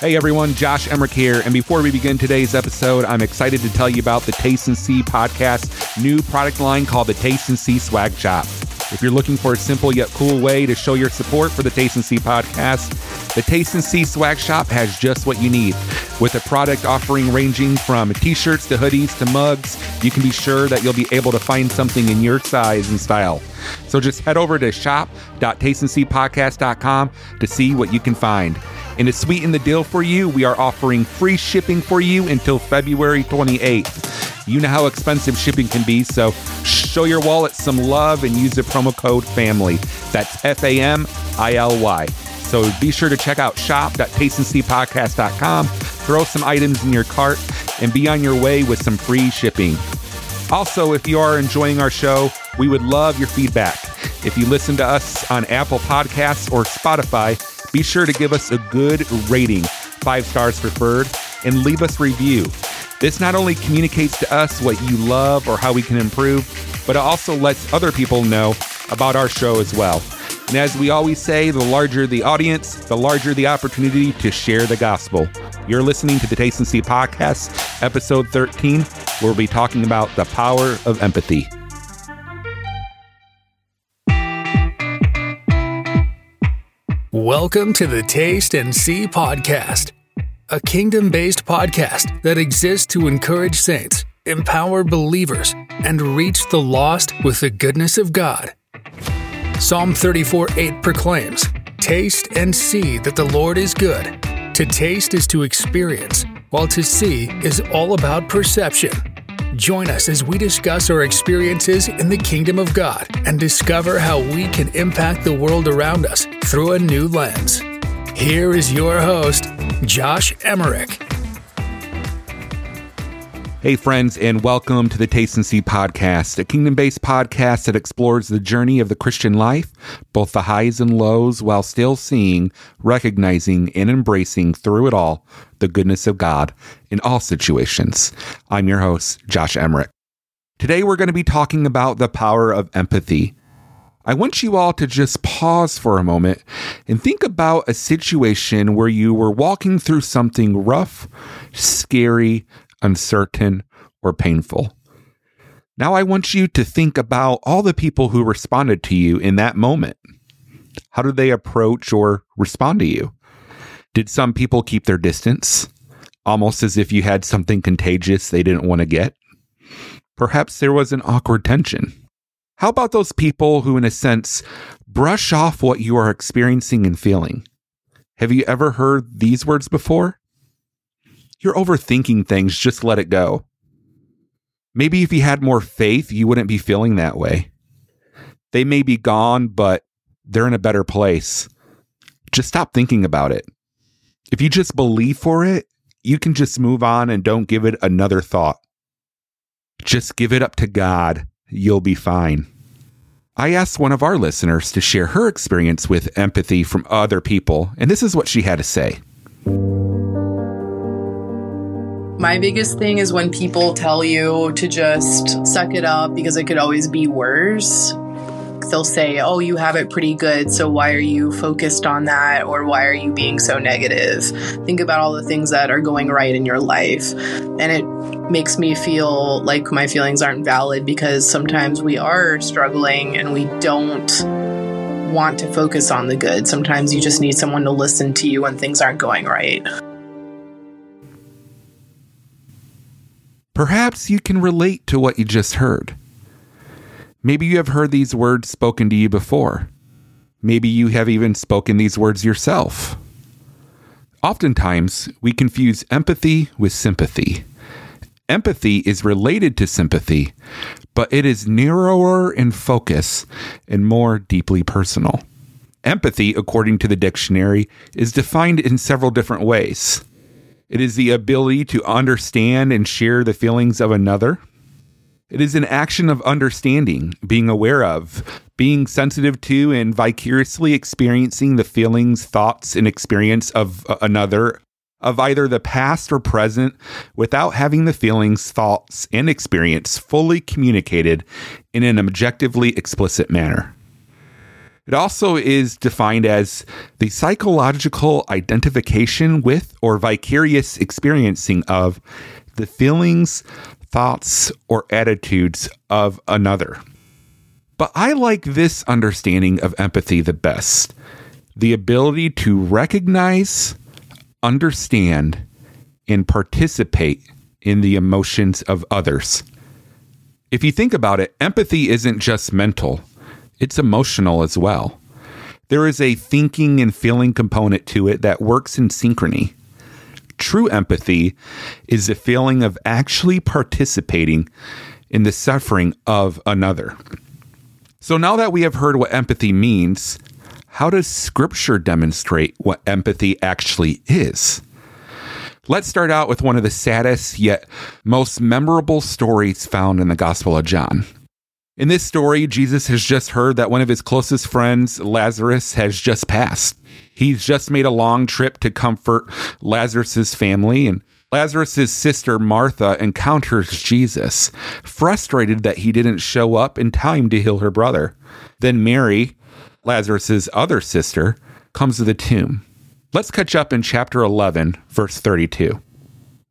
Hey everyone, Josh Emerick here. And before we begin today's episode, I'm excited to tell you about the Taste and See podcast new product line called the Taste and See Swag Shop. If you're looking for a simple yet cool way to show your support for the Taste and See podcast, the Taste and See Swag Shop has just what you need. With a product offering ranging from t-shirts to hoodies to mugs, you can be sure that you'll be able to find something in your size and style. So just head over to shop.tasteandseepodcast.com to see what you can find. And to sweeten the deal for you, we are offering free shipping for you until February 28th. You know how expensive shipping can be, so show your wallet some love and use the promo code FAMILY. That's F A M I L Y. So be sure to check out shop.tasteandseepodcast.com, throw some items in your cart, and be on your way with some free shipping. Also, if you are enjoying our show, we would love your feedback. If you listen to us on Apple Podcasts or Spotify, be sure to give us a good rating, five stars preferred, and leave us review. This not only communicates to us what you love or how we can improve, but it also lets other people know about our show as well. And as we always say, the larger the audience, the larger the opportunity to share the gospel. You're listening to the Taste and See podcast, episode 13, where we'll be talking about the power of empathy. Welcome to the Taste and See podcast, a kingdom based podcast that exists to encourage saints, empower believers, and reach the lost with the goodness of God. Psalm 34 8 proclaims, Taste and see that the Lord is good. To taste is to experience, while to see is all about perception. Join us as we discuss our experiences in the kingdom of God and discover how we can impact the world around us through a new lens. Here is your host, Josh Emerick. Hey, friends, and welcome to the Taste and See podcast, a kingdom based podcast that explores the journey of the Christian life, both the highs and lows, while still seeing, recognizing, and embracing through it all the goodness of God in all situations. I'm your host, Josh Emerick. Today, we're going to be talking about the power of empathy. I want you all to just pause for a moment and think about a situation where you were walking through something rough, scary, uncertain, or painful. Now I want you to think about all the people who responded to you in that moment. How did they approach or respond to you? Did some people keep their distance, almost as if you had something contagious they didn't want to get? Perhaps there was an awkward tension. How about those people who, in a sense, brush off what you are experiencing and feeling? Have you ever heard these words before? You're overthinking things, just let it go. Maybe if you had more faith, you wouldn't be feeling that way. They may be gone, but they're in a better place. Just stop thinking about it. If you just believe for it, you can just move on and don't give it another thought. Just give it up to God. You'll be fine. I asked one of our listeners to share her experience with empathy from other people, and this is what she had to say. My biggest thing is when people tell you to just suck it up because it could always be worse. They'll say, Oh, you have it pretty good, so why are you focused on that? Or why are you being so negative? Think about all the things that are going right in your life. And it makes me feel like my feelings aren't valid because sometimes we are struggling and we don't want to focus on the good. Sometimes you just need someone to listen to you when things aren't going right. Perhaps you can relate to what you just heard. Maybe you have heard these words spoken to you before. Maybe you have even spoken these words yourself. Oftentimes, we confuse empathy with sympathy. Empathy is related to sympathy, but it is narrower in focus and more deeply personal. Empathy, according to the dictionary, is defined in several different ways. It is the ability to understand and share the feelings of another. It is an action of understanding, being aware of, being sensitive to, and vicariously experiencing the feelings, thoughts, and experience of uh, another, of either the past or present, without having the feelings, thoughts, and experience fully communicated in an objectively explicit manner. It also is defined as the psychological identification with or vicarious experiencing of the feelings, thoughts, or attitudes of another. But I like this understanding of empathy the best the ability to recognize, understand, and participate in the emotions of others. If you think about it, empathy isn't just mental, it's emotional as well. There is a thinking and feeling component to it that works in synchrony. True empathy is the feeling of actually participating in the suffering of another. So now that we have heard what empathy means, how does scripture demonstrate what empathy actually is? Let's start out with one of the saddest yet most memorable stories found in the Gospel of John. In this story, Jesus has just heard that one of his closest friends, Lazarus, has just passed. He's just made a long trip to comfort Lazarus's family and Lazarus' sister Martha encounters Jesus, frustrated that he didn't show up in time to heal her brother. Then Mary, Lazarus' other sister, comes to the tomb. Let's catch up in chapter 11, verse 32.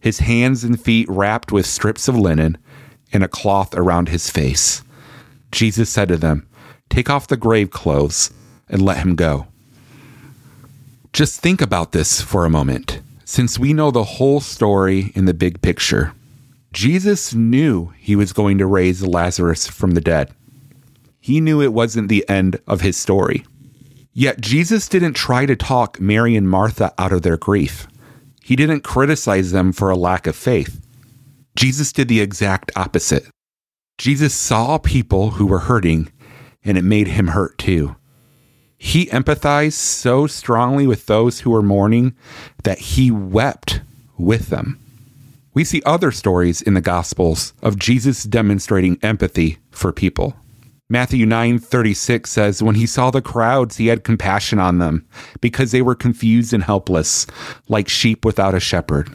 his hands and feet wrapped with strips of linen and a cloth around his face. Jesus said to them, Take off the grave clothes and let him go. Just think about this for a moment. Since we know the whole story in the big picture, Jesus knew he was going to raise Lazarus from the dead. He knew it wasn't the end of his story. Yet Jesus didn't try to talk Mary and Martha out of their grief. He didn't criticize them for a lack of faith. Jesus did the exact opposite. Jesus saw people who were hurting, and it made him hurt too. He empathized so strongly with those who were mourning that he wept with them. We see other stories in the Gospels of Jesus demonstrating empathy for people. Matthew 9:36 says when he saw the crowds he had compassion on them because they were confused and helpless like sheep without a shepherd.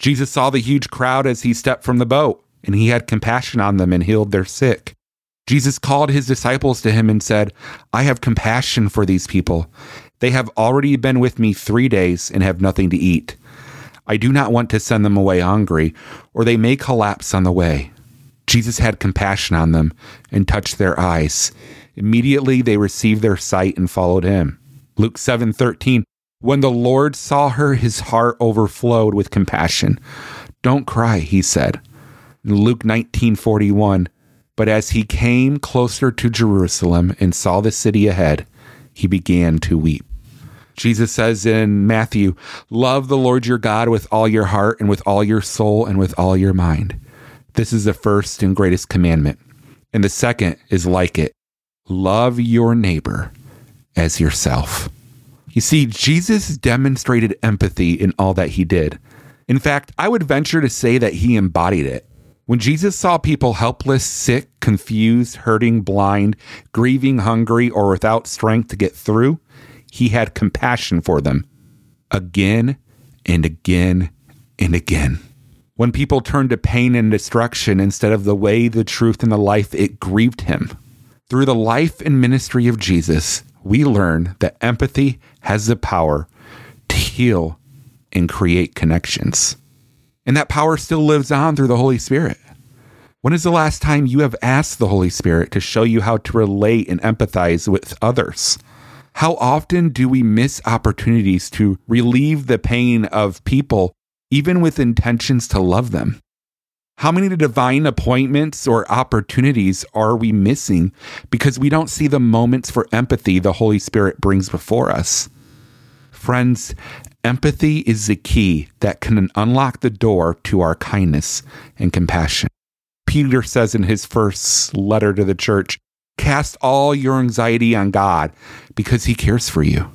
Jesus saw the huge crowd as he stepped from the boat and he had compassion on them and healed their sick. Jesus called his disciples to him and said, I have compassion for these people. They have already been with me three days and have nothing to eat. I do not want to send them away hungry, or they may collapse on the way. Jesus had compassion on them and touched their eyes. Immediately they received their sight and followed him. Luke 7:13 When the Lord saw her his heart overflowed with compassion. Don't cry, he said. Luke 19:41 but as he came closer to Jerusalem and saw the city ahead, he began to weep. Jesus says in Matthew, Love the Lord your God with all your heart and with all your soul and with all your mind. This is the first and greatest commandment. And the second is like it love your neighbor as yourself. You see, Jesus demonstrated empathy in all that he did. In fact, I would venture to say that he embodied it. When Jesus saw people helpless, sick, confused, hurting, blind, grieving, hungry, or without strength to get through, he had compassion for them again and again and again. When people turned to pain and destruction instead of the way, the truth, and the life, it grieved him. Through the life and ministry of Jesus, we learn that empathy has the power to heal and create connections. And that power still lives on through the Holy Spirit. When is the last time you have asked the Holy Spirit to show you how to relate and empathize with others? How often do we miss opportunities to relieve the pain of people, even with intentions to love them? How many divine appointments or opportunities are we missing because we don't see the moments for empathy the Holy Spirit brings before us? Friends, empathy is the key that can unlock the door to our kindness and compassion. Peter says in his first letter to the church, Cast all your anxiety on God because he cares for you.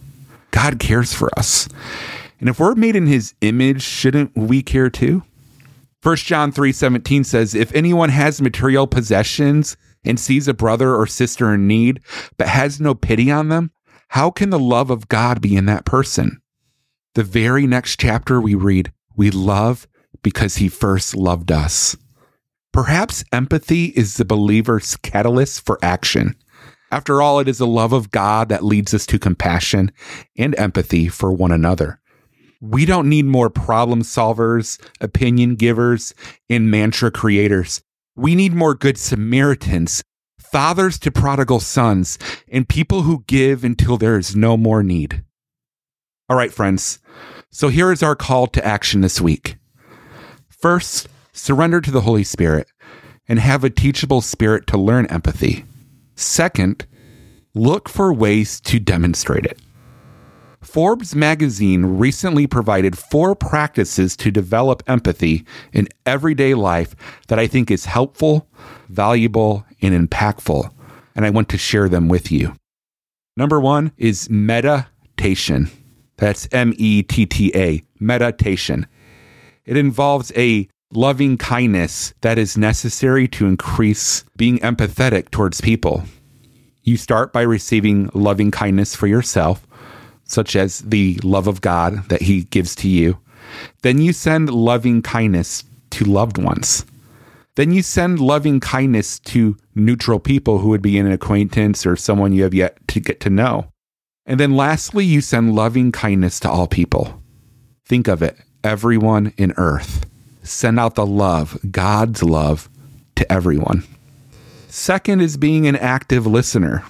God cares for us. And if we're made in his image, shouldn't we care too? 1 John 3:17 says, "If anyone has material possessions and sees a brother or sister in need but has no pity on them, how can the love of God be in that person?" The very next chapter we read, "We love because he first loved us." Perhaps empathy is the believer's catalyst for action. After all, it is the love of God that leads us to compassion and empathy for one another. We don't need more problem solvers, opinion givers, and mantra creators. We need more good Samaritans, fathers to prodigal sons, and people who give until there is no more need. All right, friends. So here is our call to action this week. First, surrender to the Holy Spirit, and have a teachable spirit to learn empathy. Second, look for ways to demonstrate it. Forbes magazine recently provided four practices to develop empathy in everyday life that I think is helpful, valuable, and impactful, and I want to share them with you. Number one is meditation. That's M E T T A, meditation. It involves a loving kindness that is necessary to increase being empathetic towards people. You start by receiving loving kindness for yourself, such as the love of God that He gives to you. Then you send loving kindness to loved ones. Then you send loving kindness to neutral people who would be an acquaintance or someone you have yet to get to know. And then lastly, you send loving kindness to all people. Think of it everyone in earth send out the love, God's love, to everyone. Second is being an active listener.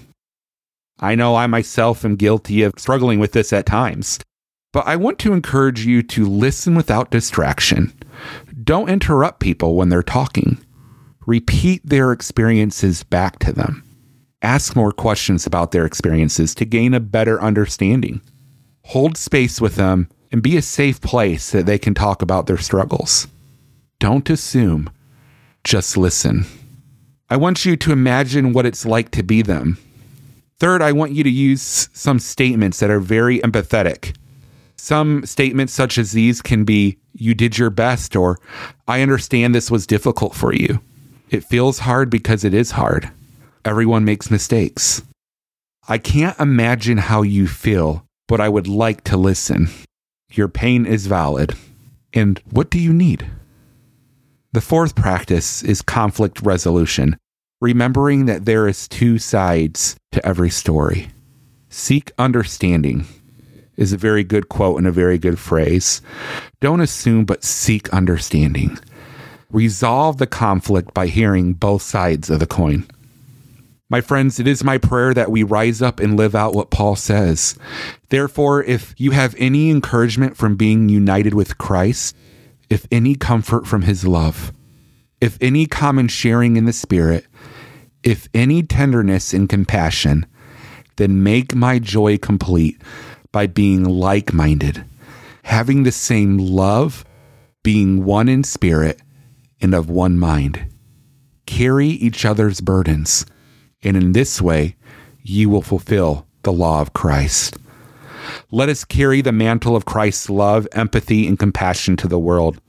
I know I myself am guilty of struggling with this at times, but I want to encourage you to listen without distraction. Don't interrupt people when they're talking. Repeat their experiences back to them. Ask more questions about their experiences to gain a better understanding. Hold space with them and be a safe place that they can talk about their struggles. Don't assume, just listen. I want you to imagine what it's like to be them. Third, I want you to use some statements that are very empathetic. Some statements, such as these, can be, You did your best, or I understand this was difficult for you. It feels hard because it is hard. Everyone makes mistakes. I can't imagine how you feel, but I would like to listen. Your pain is valid. And what do you need? The fourth practice is conflict resolution, remembering that there is two sides to every story. Seek understanding is a very good quote and a very good phrase. Don't assume, but seek understanding. Resolve the conflict by hearing both sides of the coin. My friends, it is my prayer that we rise up and live out what Paul says. Therefore, if you have any encouragement from being united with Christ, if any comfort from his love, if any common sharing in the Spirit, if any tenderness and compassion, then make my joy complete by being like minded, having the same love, being one in spirit and of one mind. Carry each other's burdens, and in this way you will fulfill the law of Christ. Let us carry the mantle of Christ's love, empathy, and compassion to the world.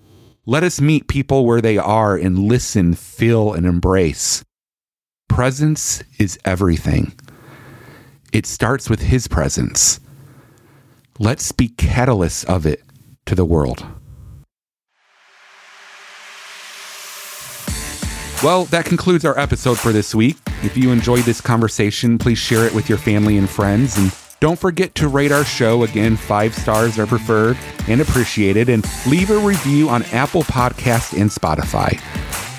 Let us meet people where they are and listen, feel, and embrace. Presence is everything. It starts with His presence. Let's be catalysts of it to the world. Well, that concludes our episode for this week. If you enjoyed this conversation, please share it with your family and friends. And don't forget to rate our show. Again, five stars are preferred and appreciated. And leave a review on Apple Podcast and Spotify.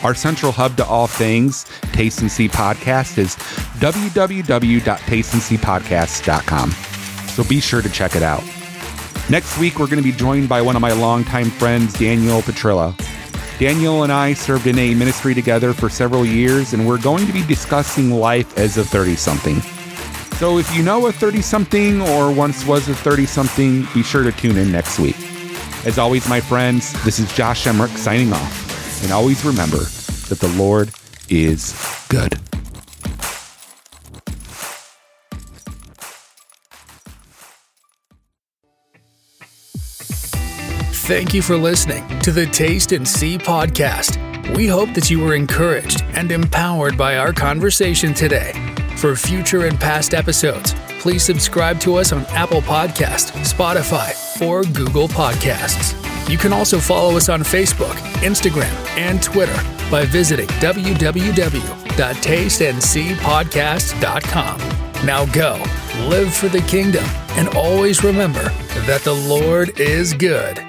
Our central hub to all things Taste and See Podcast is www.tasteandseepodcast.com. So be sure to check it out. Next week, we're going to be joined by one of my longtime friends, Daniel Petrilla. Daniel and I served in a ministry together for several years, and we're going to be discussing life as a 30 something. So if you know a 30 something or once was a 30 something, be sure to tune in next week. As always, my friends, this is Josh Emerick signing off. And always remember that the Lord is good. Thank you for listening to the Taste and See podcast. We hope that you were encouraged and empowered by our conversation today. For future and past episodes, please subscribe to us on Apple Podcast, Spotify, or Google Podcasts. You can also follow us on Facebook, Instagram, and Twitter by visiting www.tasteandseepodcast.com. Now go, live for the kingdom, and always remember that the Lord is good.